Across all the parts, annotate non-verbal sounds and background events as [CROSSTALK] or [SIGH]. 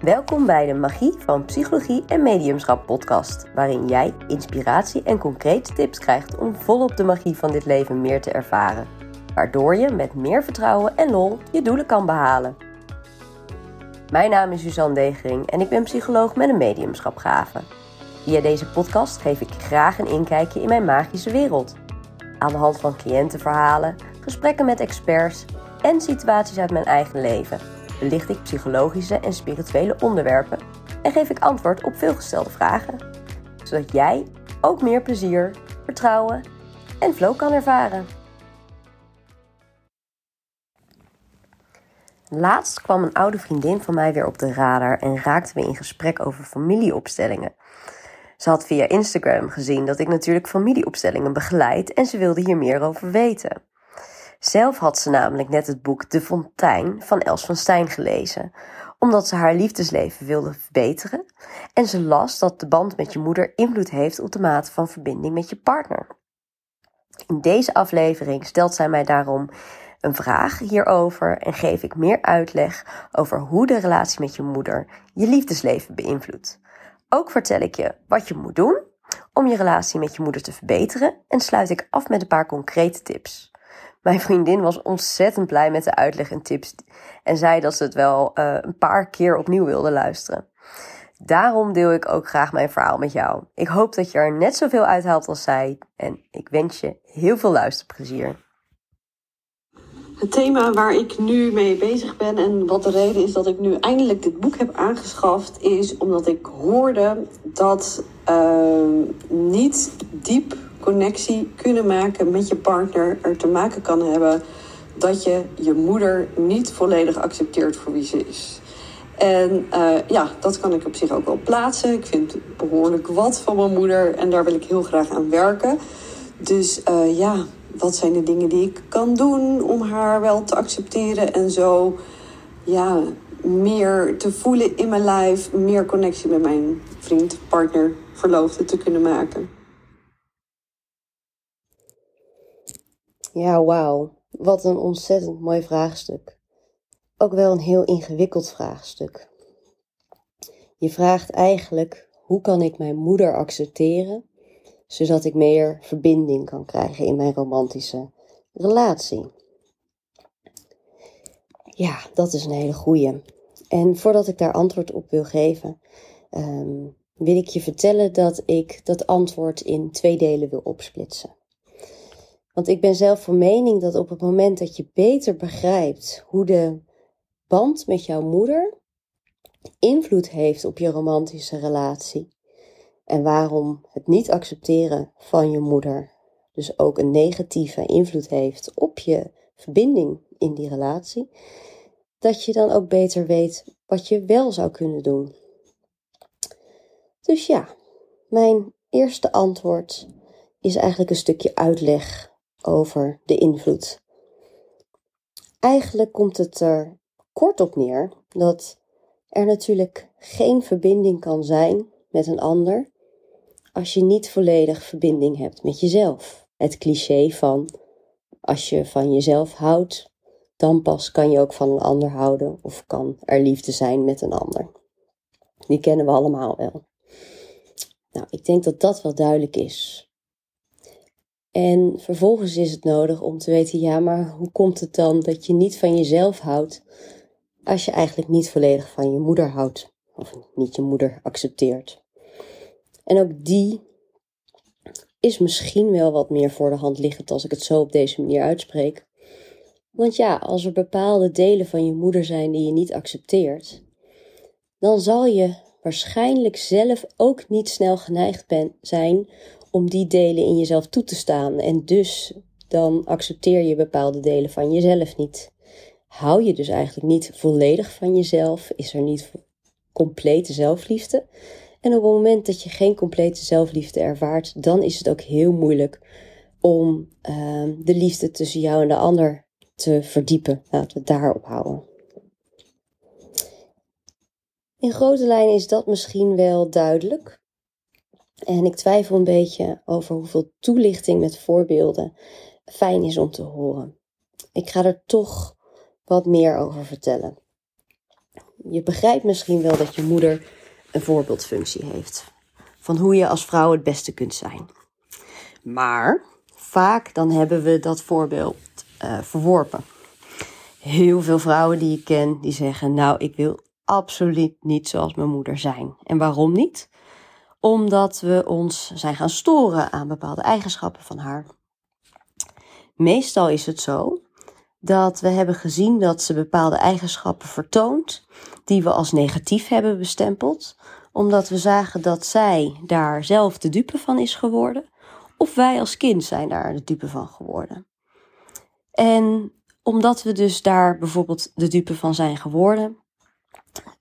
Welkom bij de Magie van Psychologie en Mediumschap podcast, waarin jij inspiratie en concrete tips krijgt om volop de magie van dit leven meer te ervaren, waardoor je met meer vertrouwen en lol je doelen kan behalen. Mijn naam is Suzanne Degering en ik ben psycholoog met een mediumschapgave. Via deze podcast geef ik graag een inkijkje in mijn magische wereld. Aan de hand van cliëntenverhalen, gesprekken met experts en situaties uit mijn eigen leven belicht ik psychologische en spirituele onderwerpen en geef ik antwoord op veelgestelde vragen, zodat jij ook meer plezier, vertrouwen en flow kan ervaren. Laatst kwam een oude vriendin van mij weer op de radar en raakten we in gesprek over familieopstellingen. Ze had via Instagram gezien dat ik natuurlijk familieopstellingen begeleid en ze wilde hier meer over weten. Zelf had ze namelijk net het boek De Fontein van Els van Stijn gelezen, omdat ze haar liefdesleven wilde verbeteren en ze las dat de band met je moeder invloed heeft op de mate van verbinding met je partner. In deze aflevering stelt zij mij daarom een vraag hierover en geef ik meer uitleg over hoe de relatie met je moeder je liefdesleven beïnvloedt. Ook vertel ik je wat je moet doen om je relatie met je moeder te verbeteren en sluit ik af met een paar concrete tips. Mijn vriendin was ontzettend blij met de uitleg en tips en zei dat ze het wel uh, een paar keer opnieuw wilde luisteren. Daarom deel ik ook graag mijn verhaal met jou. Ik hoop dat je er net zoveel uithaalt als zij en ik wens je heel veel luisterplezier. Het thema waar ik nu mee bezig ben en wat de reden is dat ik nu eindelijk dit boek heb aangeschaft, is omdat ik hoorde dat uh, niet diep connectie kunnen maken met je partner er te maken kan hebben dat je je moeder niet volledig accepteert voor wie ze is. En uh, ja, dat kan ik op zich ook wel plaatsen. Ik vind behoorlijk wat van mijn moeder en daar wil ik heel graag aan werken. Dus uh, ja, wat zijn de dingen die ik kan doen om haar wel te accepteren en zo ja, meer te voelen in mijn lijf, meer connectie met mijn vriend, partner, verloofde te kunnen maken. Ja, wauw. Wat een ontzettend mooi vraagstuk. Ook wel een heel ingewikkeld vraagstuk. Je vraagt eigenlijk: hoe kan ik mijn moeder accepteren, zodat ik meer verbinding kan krijgen in mijn romantische relatie? Ja, dat is een hele goeie. En voordat ik daar antwoord op wil geven, um, wil ik je vertellen dat ik dat antwoord in twee delen wil opsplitsen. Want ik ben zelf van mening dat op het moment dat je beter begrijpt hoe de band met jouw moeder invloed heeft op je romantische relatie en waarom het niet accepteren van je moeder dus ook een negatieve invloed heeft op je verbinding in die relatie, dat je dan ook beter weet wat je wel zou kunnen doen. Dus ja, mijn eerste antwoord is eigenlijk een stukje uitleg over de invloed. Eigenlijk komt het er kort op neer dat er natuurlijk geen verbinding kan zijn met een ander als je niet volledig verbinding hebt met jezelf. Het cliché van als je van jezelf houdt, dan pas kan je ook van een ander houden of kan er liefde zijn met een ander. Die kennen we allemaal wel. Nou, ik denk dat dat wel duidelijk is. En vervolgens is het nodig om te weten, ja, maar hoe komt het dan dat je niet van jezelf houdt als je eigenlijk niet volledig van je moeder houdt of niet je moeder accepteert? En ook die is misschien wel wat meer voor de hand liggend als ik het zo op deze manier uitspreek. Want ja, als er bepaalde delen van je moeder zijn die je niet accepteert, dan zal je waarschijnlijk zelf ook niet snel geneigd zijn om die delen in jezelf toe te staan. En dus dan accepteer je bepaalde delen van jezelf niet. Hou je dus eigenlijk niet volledig van jezelf, is er niet complete zelfliefde. En op het moment dat je geen complete zelfliefde ervaart, dan is het ook heel moeilijk om uh, de liefde tussen jou en de ander te verdiepen. Laten we het daarop houden. In grote lijnen is dat misschien wel duidelijk. En ik twijfel een beetje over hoeveel toelichting met voorbeelden fijn is om te horen. Ik ga er toch wat meer over vertellen. je begrijpt misschien wel dat je moeder een voorbeeldfunctie heeft van hoe je als vrouw het beste kunt zijn. Maar vaak dan hebben we dat voorbeeld uh, verworpen. Heel veel vrouwen die ik ken, die zeggen: Nou, ik wil absoluut niet zoals mijn moeder zijn. En waarom niet? Omdat we ons zijn gaan storen aan bepaalde eigenschappen van haar. Meestal is het zo dat we hebben gezien dat ze bepaalde eigenschappen vertoont die we als negatief hebben bestempeld, omdat we zagen dat zij daar zelf de dupe van is geworden, of wij als kind zijn daar de dupe van geworden. En omdat we dus daar bijvoorbeeld de dupe van zijn geworden,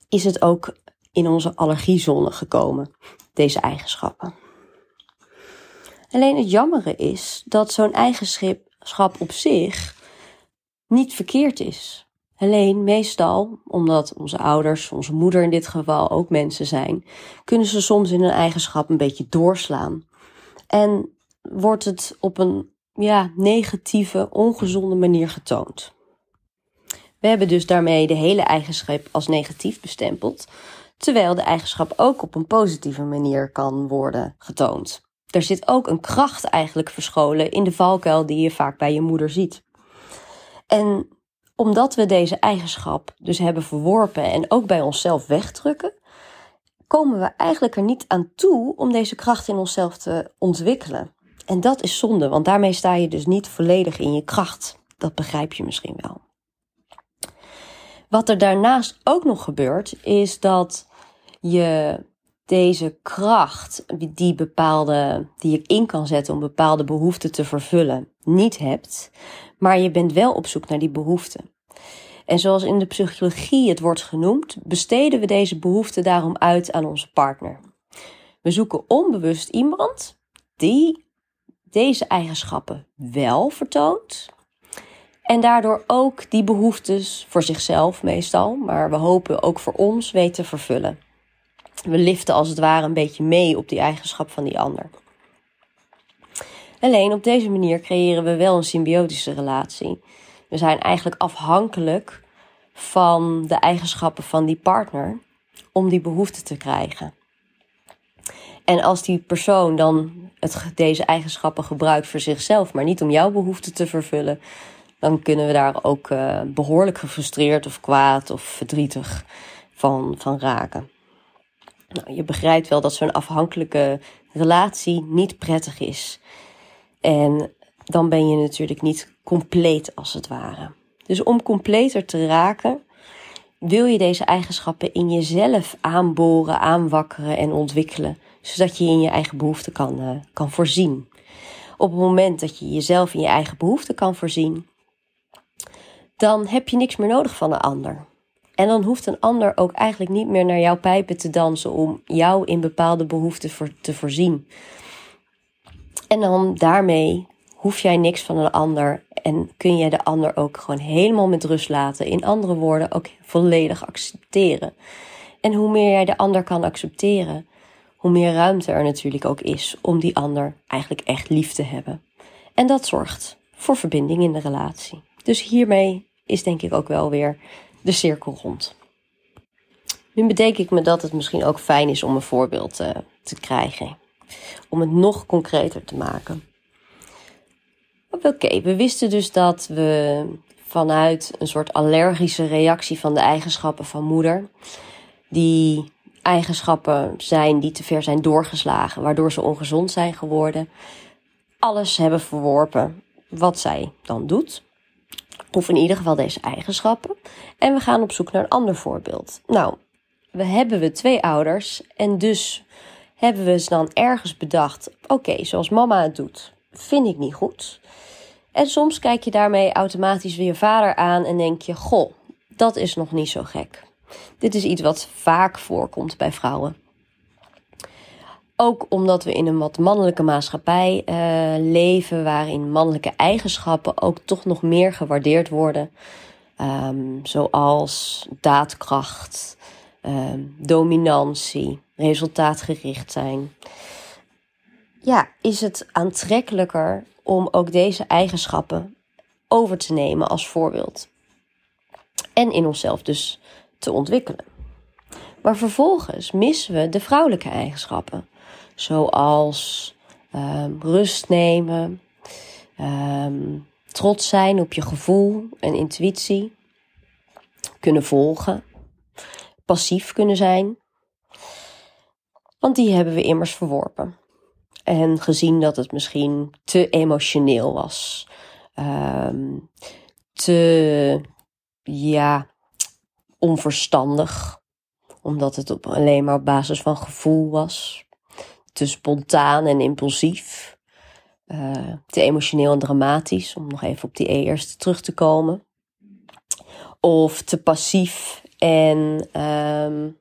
is het ook in onze allergiezone gekomen, deze eigenschappen. Alleen het jammere is dat zo'n eigenschap op zich niet verkeerd is. Alleen meestal, omdat onze ouders, onze moeder in dit geval ook mensen zijn, kunnen ze soms in hun eigenschap een beetje doorslaan. En wordt het op een ja, negatieve, ongezonde manier getoond. We hebben dus daarmee de hele eigenschap als negatief bestempeld, terwijl de eigenschap ook op een positieve manier kan worden getoond. Er zit ook een kracht eigenlijk verscholen in de valkuil die je vaak bij je moeder ziet. En omdat we deze eigenschap dus hebben verworpen en ook bij onszelf wegdrukken, komen we eigenlijk er niet aan toe om deze kracht in onszelf te ontwikkelen. En dat is zonde, want daarmee sta je dus niet volledig in je kracht. Dat begrijp je misschien wel. Wat er daarnaast ook nog gebeurt, is dat je deze kracht die, bepaalde, die je in kan zetten om bepaalde behoeften te vervullen, niet hebt, maar je bent wel op zoek naar die behoeften. En zoals in de psychologie het wordt genoemd, besteden we deze behoeften daarom uit aan onze partner. We zoeken onbewust iemand die deze eigenschappen wel vertoont. En daardoor ook die behoeftes voor zichzelf meestal, maar we hopen ook voor ons weet te vervullen. We liften als het ware een beetje mee op die eigenschap van die ander. Alleen op deze manier creëren we wel een symbiotische relatie. We zijn eigenlijk afhankelijk van de eigenschappen van die partner om die behoefte te krijgen. En als die persoon dan het, deze eigenschappen gebruikt voor zichzelf, maar niet om jouw behoefte te vervullen, dan kunnen we daar ook uh, behoorlijk gefrustreerd of kwaad of verdrietig van, van raken. Nou, je begrijpt wel dat zo'n afhankelijke relatie niet prettig is. En dan ben je natuurlijk niet compleet als het ware. Dus om completer te raken, wil je deze eigenschappen in jezelf aanboren, aanwakkeren en ontwikkelen, zodat je in je eigen behoeften kan, uh, kan voorzien. Op het moment dat je jezelf in je eigen behoeften kan voorzien, dan heb je niks meer nodig van een ander. En dan hoeft een ander ook eigenlijk niet meer naar jouw pijpen te dansen om jou in bepaalde behoeften voor, te voorzien. En dan daarmee hoef jij niks van een ander en kun je de ander ook gewoon helemaal met rust laten. In andere woorden, ook volledig accepteren. En hoe meer jij de ander kan accepteren, hoe meer ruimte er natuurlijk ook is om die ander eigenlijk echt lief te hebben. En dat zorgt voor verbinding in de relatie. Dus hiermee is denk ik ook wel weer de cirkel rond. Nu bedenk ik me dat het misschien ook fijn is om een voorbeeld uh, te krijgen. Om het nog concreter te maken. Oké, we wisten dus dat we vanuit een soort allergische reactie van de eigenschappen van moeder, die eigenschappen zijn die te ver zijn doorgeslagen, waardoor ze ongezond zijn geworden, alles hebben verworpen wat zij dan doet. Of in ieder geval deze eigenschappen. En we gaan op zoek naar een ander voorbeeld. Nou, we hebben we twee ouders en dus hebben we ze dan ergens bedacht: oké, zoals mama het doet, vind ik niet goed. En soms kijk je daarmee automatisch weer je vader aan en denk je: goh, dat is nog niet zo gek. Dit is iets wat vaak voorkomt bij vrouwen. Ook omdat we in een wat mannelijke maatschappij uh, leven, waarin mannelijke eigenschappen ook toch nog meer gewaardeerd worden. Um, zoals daadkracht, um, dominantie, resultaatgericht zijn. Ja, is het aantrekkelijker om ook deze eigenschappen over te nemen als voorbeeld. En in onszelf dus te ontwikkelen. Maar vervolgens missen we de vrouwelijke eigenschappen, zoals um, rust nemen, um, trots zijn op je gevoel en intuïtie, kunnen volgen, passief kunnen zijn. Want die hebben we immers verworpen. En gezien dat het misschien te emotioneel was, um, te ja, onverstandig, omdat het op, alleen maar op basis van gevoel was, te spontaan en impulsief, uh, te emotioneel en dramatisch, om nog even op die eerste terug te komen, of te passief en um,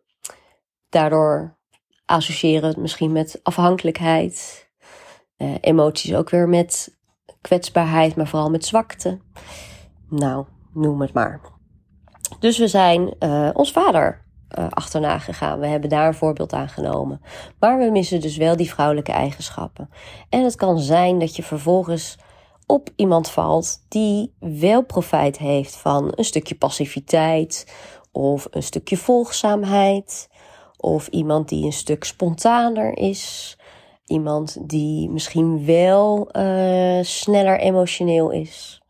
daardoor associëren het misschien met afhankelijkheid. Uh, emoties ook weer met kwetsbaarheid, maar vooral met zwakte. Nou, noem het maar. Dus we zijn uh, ons vader uh, achterna gegaan. We hebben daar een voorbeeld aan genomen. Maar we missen dus wel die vrouwelijke eigenschappen. En het kan zijn dat je vervolgens op iemand valt die wel profijt heeft van een stukje passiviteit of een stukje volgzaamheid of iemand die een stuk spontaner is. Iemand die misschien wel uh, sneller emotioneel is.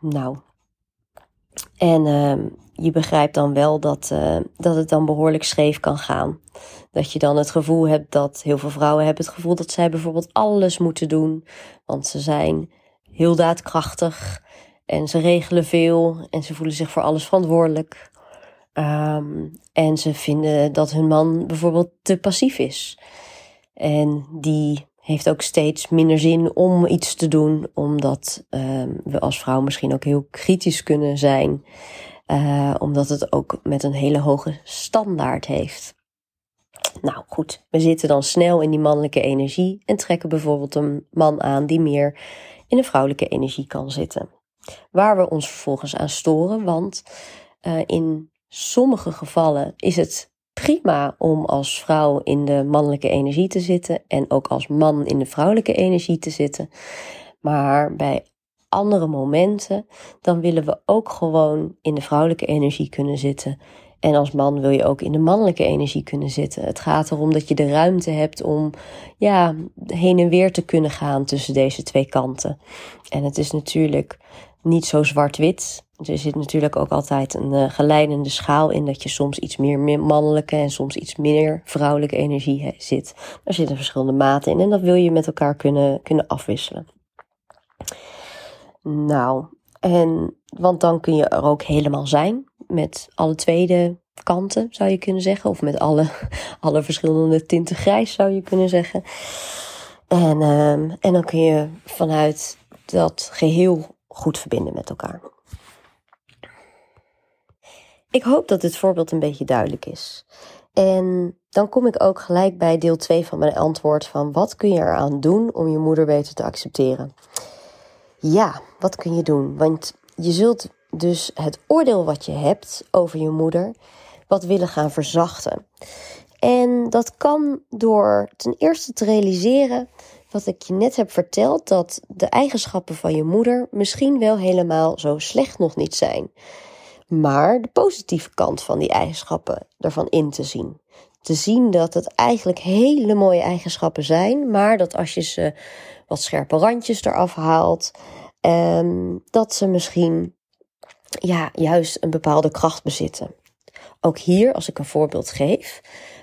Nou. En uh, je begrijpt dan wel dat, uh, dat het dan behoorlijk scheef kan gaan. Dat je dan het gevoel hebt dat heel veel vrouwen hebben het gevoel dat zij bijvoorbeeld alles moeten doen. Want ze zijn heel daadkrachtig en ze regelen veel en ze voelen zich voor alles verantwoordelijk. Um, en ze vinden dat hun man bijvoorbeeld te passief is. En die heeft ook steeds minder zin om iets te doen, omdat um, we als vrouw misschien ook heel kritisch kunnen zijn, uh, omdat het ook met een hele hoge standaard heeft. Nou goed, we zitten dan snel in die mannelijke energie en trekken bijvoorbeeld een man aan die meer in de vrouwelijke energie kan zitten. Waar we ons vervolgens aan storen, want uh, in sommige gevallen is het prima om als vrouw in de mannelijke energie te zitten en ook als man in de vrouwelijke energie te zitten. Maar bij andere momenten, dan willen we ook gewoon in de vrouwelijke energie kunnen zitten. En als man wil je ook in de mannelijke energie kunnen zitten. Het gaat erom dat je de ruimte hebt om ja, heen en weer te kunnen gaan tussen deze twee kanten. En het is natuurlijk niet zo zwart-wit. Er zit natuurlijk ook altijd een uh, geleidende schaal in dat je soms iets meer mannelijke en soms iets meer vrouwelijke energie zit. Er zitten verschillende maten in en dat wil je met elkaar kunnen, kunnen afwisselen. Nou, en want dan kun je er ook helemaal zijn met alle tweede kanten, zou je kunnen zeggen. Of met alle, [LAUGHS] alle verschillende tinten grijs, zou je kunnen zeggen. En, um, en dan kun je vanuit dat geheel goed verbinden met elkaar. Ik hoop dat dit voorbeeld een beetje duidelijk is. En dan kom ik ook gelijk bij deel 2 van mijn antwoord van wat kun je eraan doen om je moeder beter te accepteren? Ja, wat kun je doen? Want je zult dus het oordeel wat je hebt over je moeder wat willen gaan verzachten. En dat kan door ten eerste te realiseren wat ik je net heb verteld, dat de eigenschappen van je moeder misschien wel helemaal zo slecht nog niet zijn. Maar de positieve kant van die eigenschappen ervan in te zien. Te zien dat het eigenlijk hele mooie eigenschappen zijn, maar dat als je ze wat scherpe randjes eraf haalt, um, dat ze misschien ja, juist een bepaalde kracht bezitten. Ook hier, als ik een voorbeeld geef,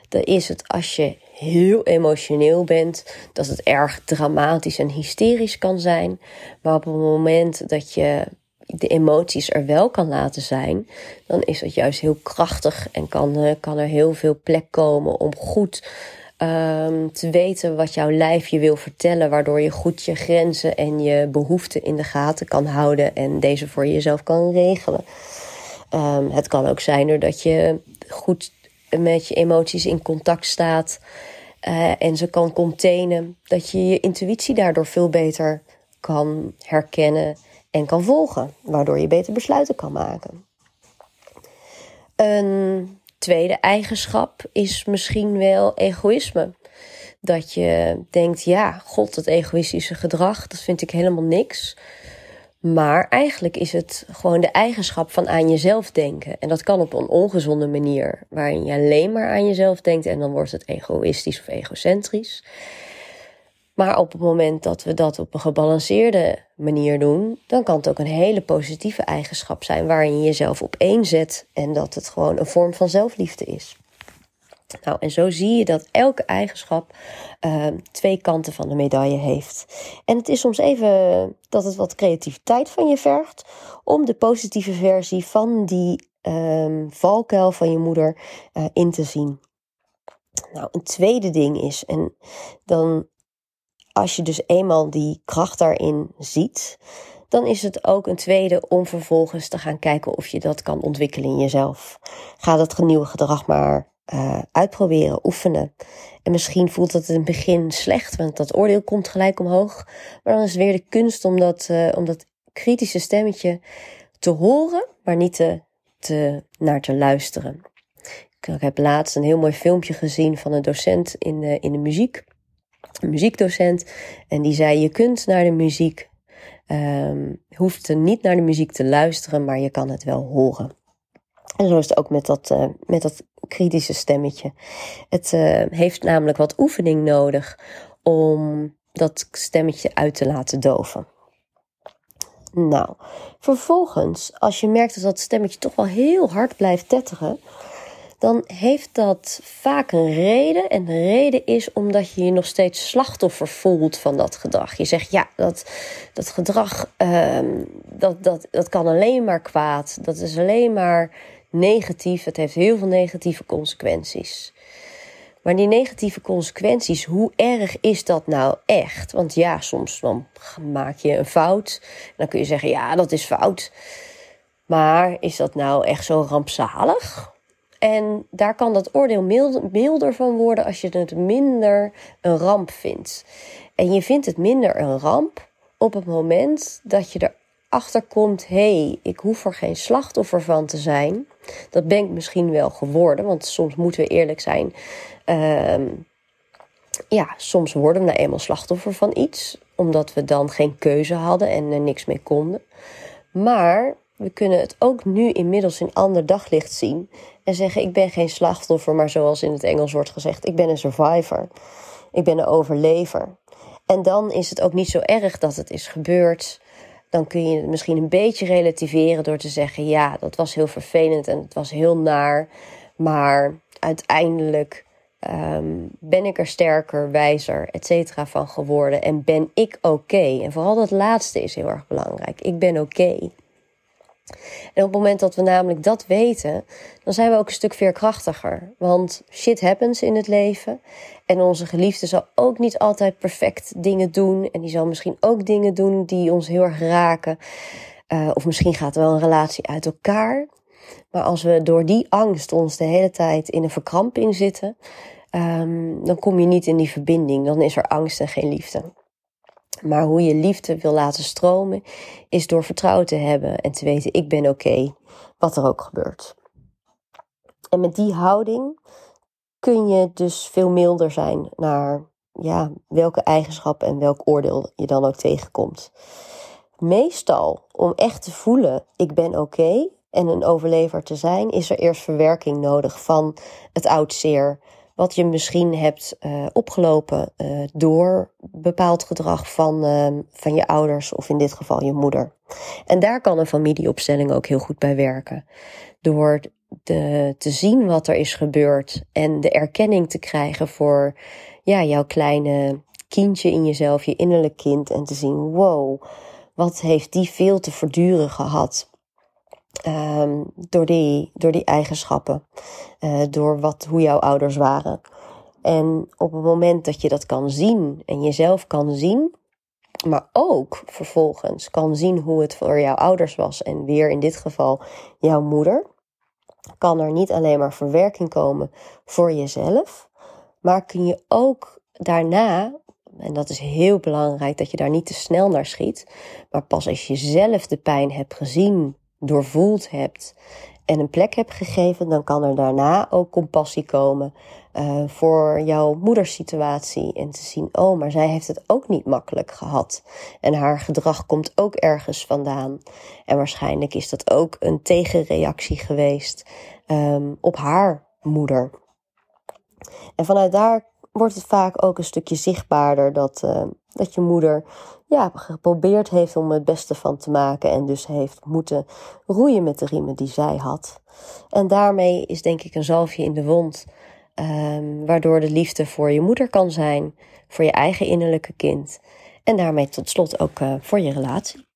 dan is het als je heel emotioneel bent, dat het erg dramatisch en hysterisch kan zijn. Maar op het moment dat je de emoties er wel kan laten zijn, dan is dat juist heel krachtig en kan, uh, kan er heel veel plek komen om goed um, te weten wat jouw lijf je wil vertellen, waardoor je goed je grenzen en je behoeften in de gaten kan houden en deze voor jezelf kan regelen. Um, het kan ook zijn doordat je goed met je emoties in contact staat uh, en ze kan containen, dat je je intuïtie daardoor veel beter kan herkennen en kan volgen, waardoor je beter besluiten kan maken. Een tweede eigenschap is misschien wel egoïsme. Dat je denkt, ja, god, dat egoïstische gedrag, dat vind ik helemaal niks. Maar eigenlijk is het gewoon de eigenschap van aan jezelf denken. En dat kan op een ongezonde manier, waarin je alleen maar aan jezelf denkt en dan wordt het egoïstisch of egocentrisch. Maar op het moment dat we dat op een gebalanceerde manier doen, dan kan het ook een hele positieve eigenschap zijn waarin je jezelf op één zet en dat het gewoon een vorm van zelfliefde is. Nou, en zo zie je dat elke eigenschap uh, twee kanten van de medaille heeft. En het is soms even dat het wat creativiteit van je vergt om de positieve versie van die uh, valkuil van je moeder uh, in te zien. Nou, een tweede ding is, en dan als je dus eenmaal die kracht daarin ziet, dan is het ook een tweede om vervolgens te gaan kijken of je dat kan ontwikkelen in jezelf. Ga dat nieuwe gedrag maar uh, uitproberen, oefenen. En misschien voelt het in het begin slecht, want dat oordeel komt gelijk omhoog. Maar dan is het weer de kunst om dat, uh, om dat kritische stemmetje te horen, maar niet te, te, naar te luisteren. Ik heb laatst een heel mooi filmpje gezien van een docent in de, in de muziek. Muziekdocent. En die zei: Je kunt naar de muziek, um, hoeft niet naar de muziek te luisteren, maar je kan het wel horen. En zo is het ook met dat, uh, met dat kritische stemmetje. Het uh, heeft namelijk wat oefening nodig om dat stemmetje uit te laten doven. Nou, vervolgens, als je merkt dat dat stemmetje toch wel heel hard blijft tetteren, dan heeft dat vaak een reden. En de reden is omdat je je nog steeds slachtoffer voelt van dat gedrag. Je zegt, ja, dat, dat gedrag, um, dat, dat, dat kan alleen maar kwaad. Dat is alleen maar negatief. Het heeft heel veel negatieve consequenties. Maar die negatieve consequenties, hoe erg is dat nou echt? Want ja, soms dan maak je een fout. Dan kun je zeggen, ja, dat is fout. Maar is dat nou echt zo rampzalig? En daar kan dat oordeel milder van worden als je het minder een ramp vindt. En je vindt het minder een ramp op het moment dat je erachter komt: hé, hey, ik hoef er geen slachtoffer van te zijn. Dat ben ik misschien wel geworden, want soms moeten we eerlijk zijn. Uh, ja, soms worden we nou eenmaal slachtoffer van iets, omdat we dan geen keuze hadden en er niks mee konden. Maar we kunnen het ook nu inmiddels in ander daglicht zien en zeggen: Ik ben geen slachtoffer, maar zoals in het Engels wordt gezegd, ik ben een survivor. Ik ben een overlever. En dan is het ook niet zo erg dat het is gebeurd. Dan kun je het misschien een beetje relativeren door te zeggen: Ja, dat was heel vervelend en het was heel naar. Maar uiteindelijk um, ben ik er sterker, wijzer, et cetera van geworden. En ben ik oké. En vooral dat laatste is heel erg belangrijk. Ik ben oké. En op het moment dat we namelijk dat weten, dan zijn we ook een stuk veerkrachtiger. Want shit happens in het leven. En onze geliefde zal ook niet altijd perfect dingen doen. En die zal misschien ook dingen doen die ons heel erg raken. Uh, of misschien gaat wel een relatie uit elkaar. Maar als we door die angst ons de hele tijd in een verkramping zitten, um, dan kom je niet in die verbinding. Dan is er angst en geen liefde. Maar hoe je liefde wil laten stromen, is door vertrouwen te hebben en te weten: ik ben oké, wat er ook gebeurt. En met die houding kun je dus veel milder zijn naar ja, welke eigenschap en welk oordeel je dan ook tegenkomt. Meestal, om echt te voelen: ik ben oké en een overlever te zijn, is er eerst verwerking nodig van het oud zeer wat je misschien hebt uh, opgelopen uh, door bepaald gedrag van, uh, van je ouders of in dit geval je moeder. En daar kan een familieopstelling ook heel goed bij werken. Door de, te zien wat er is gebeurd en de erkenning te krijgen voor ja, jouw kleine kindje in jezelf, je innerlijk kind. En te zien, wow, wat heeft die veel te verduren gehad. Um, door, die, door die eigenschappen, uh, door wat, hoe jouw ouders waren. En op het moment dat je dat kan zien en jezelf kan zien, maar ook vervolgens kan zien hoe het voor jouw ouders was en weer in dit geval jouw moeder, kan er niet alleen maar verwerking komen voor jezelf, maar kun je ook daarna, en dat is heel belangrijk dat je daar niet te snel naar schiet, maar pas als je zelf de pijn hebt gezien, doorvoeld hebt en een plek hebt gegeven, dan kan er daarna ook compassie komen uh, voor jouw moedersituatie en te zien, oh, maar zij heeft het ook niet makkelijk gehad. En haar gedrag komt ook ergens vandaan. En waarschijnlijk is dat ook een tegenreactie geweest um, op haar moeder. En vanuit daar wordt het vaak ook een stukje zichtbaarder dat, uh, dat je moeder ja, geprobeerd heeft om het beste van te maken en dus heeft moeten roeien met de riemen die zij had. En daarmee is denk ik een zalfje in de wond, um, waardoor de liefde voor je moeder kan zijn, voor je eigen innerlijke kind en daarmee tot slot ook uh, voor je relatie.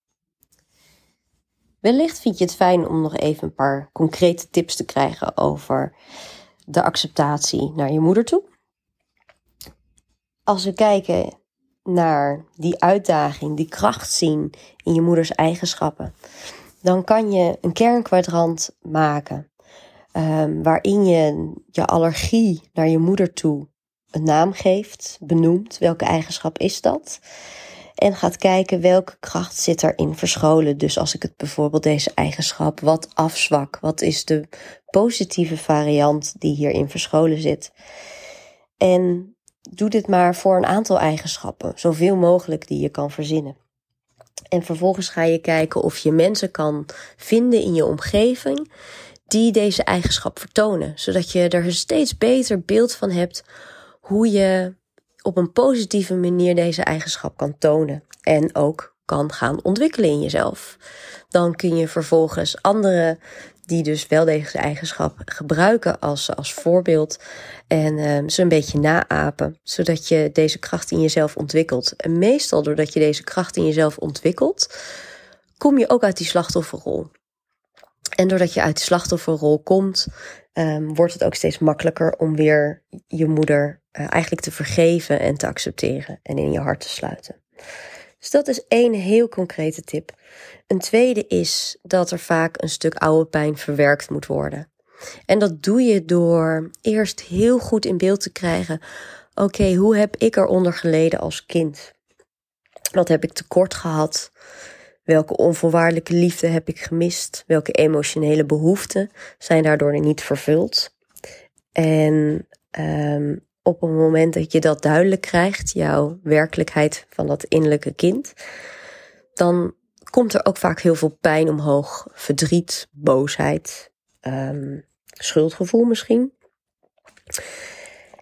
Wellicht vind je het fijn om nog even een paar concrete tips te krijgen over de acceptatie naar je moeder toe. Als we kijken naar die uitdaging, die kracht zien in je moeders eigenschappen, dan kan je een kernkwadrant maken um, waarin je je allergie naar je moeder toe een naam geeft, benoemt. Welke eigenschap is dat? En gaat kijken welke kracht zit erin verscholen. Dus als ik het bijvoorbeeld deze eigenschap wat afzwak, wat is de positieve variant die hierin verscholen zit? En doe dit maar voor een aantal eigenschappen, zoveel mogelijk die je kan verzinnen. En vervolgens ga je kijken of je mensen kan vinden in je omgeving die deze eigenschap vertonen, zodat je er een steeds beter beeld van hebt hoe je op een positieve manier deze eigenschap kan tonen en ook kan gaan ontwikkelen in jezelf. Dan kun je vervolgens anderen die dus wel deze eigenschap gebruiken als, als voorbeeld en uh, ze een beetje naapen, zodat je deze kracht in jezelf ontwikkelt. En meestal doordat je deze kracht in jezelf ontwikkelt, kom je ook uit die slachtofferrol. En doordat je uit de slachtofferrol komt, um, wordt het ook steeds makkelijker om weer je moeder uh, eigenlijk te vergeven en te accepteren en in je hart te sluiten. Dus dat is één heel concrete tip. Een tweede is dat er vaak een stuk oude pijn verwerkt moet worden. En dat doe je door eerst heel goed in beeld te krijgen: oké, hoe heb ik eronder geleden als kind? Wat heb ik tekort gehad? Welke onvoorwaardelijke liefde heb ik gemist? Welke emotionele behoeften zijn daardoor niet vervuld? En um, op het moment dat je dat duidelijk krijgt, jouw werkelijkheid van dat innerlijke kind, dan komt er ook vaak heel veel pijn omhoog. Verdriet, boosheid, um, schuldgevoel misschien.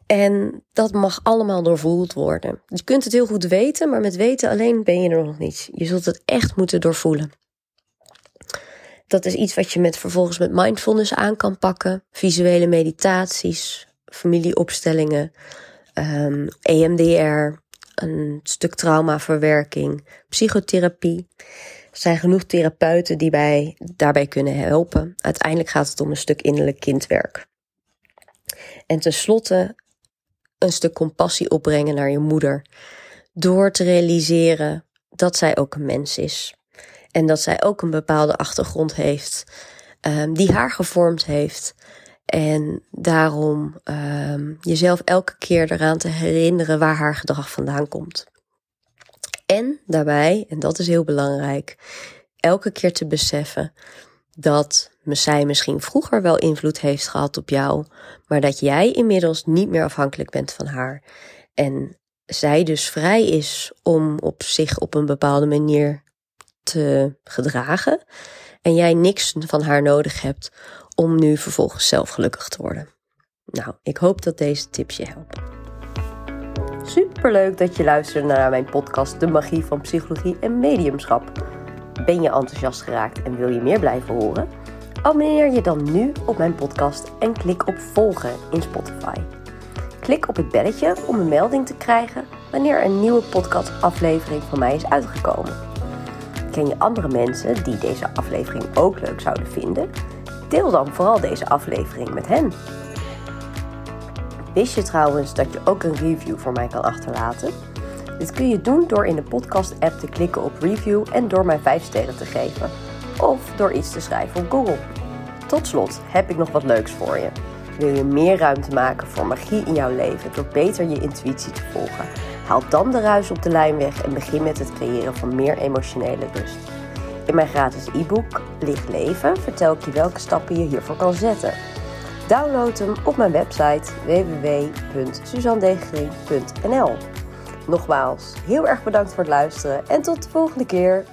En dat mag allemaal doorvoeld worden. Je kunt het heel goed weten, maar met weten alleen ben je er nog niet. Je zult het echt moeten doorvoelen. Dat is iets wat je met, vervolgens met mindfulness aan kan pakken. Visuele meditaties, familieopstellingen, EMDR, een stuk traumaverwerking, psychotherapie. Er zijn genoeg therapeuten die bij, daarbij kunnen helpen. Uiteindelijk gaat het om een stuk innerlijk kindwerk. En tenslotte een stuk compassie opbrengen naar je moeder. Door te realiseren dat zij ook een mens is. En dat zij ook een bepaalde achtergrond heeft, um, die haar gevormd heeft. En daarom um, jezelf elke keer eraan te herinneren waar haar gedrag vandaan komt. En daarbij, en dat is heel belangrijk, elke keer te beseffen dat zij misschien vroeger wel invloed heeft gehad op jou, maar dat jij inmiddels niet meer afhankelijk bent van haar. En zij dus vrij is om op zich op een bepaalde manier te gedragen. En jij niks van haar nodig hebt om nu vervolgens zelf gelukkig te worden. Nou, ik hoop dat deze tips je helpen. Superleuk dat je luisterde naar mijn podcast De Magie van Psychologie en Mediumschap. Ben je enthousiast geraakt en wil je meer blijven horen? Abonneer je dan nu op mijn podcast en klik op volgen in Spotify. Klik op het belletje om een melding te krijgen wanneer een nieuwe podcastaflevering van mij is uitgekomen. Ken je andere mensen die deze aflevering ook leuk zouden vinden? Deel dan vooral deze aflevering met hen. Wist je trouwens dat je ook een review voor mij kan achterlaten? Dit kun je doen door in de podcast-app te klikken op review en door mij 5 sterren te geven. Of door iets te schrijven op Google. Tot slot heb ik nog wat leuks voor je. Wil je meer ruimte maken voor magie in jouw leven door beter je intuïtie te volgen? Haal dan de ruis op de lijn weg en begin met het creëren van meer emotionele rust. In mijn gratis e-book Licht Leven vertel ik je welke stappen je hiervoor kan zetten. Download hem op mijn website www.suzandegering.nl Nogmaals, heel erg bedankt voor het luisteren en tot de volgende keer.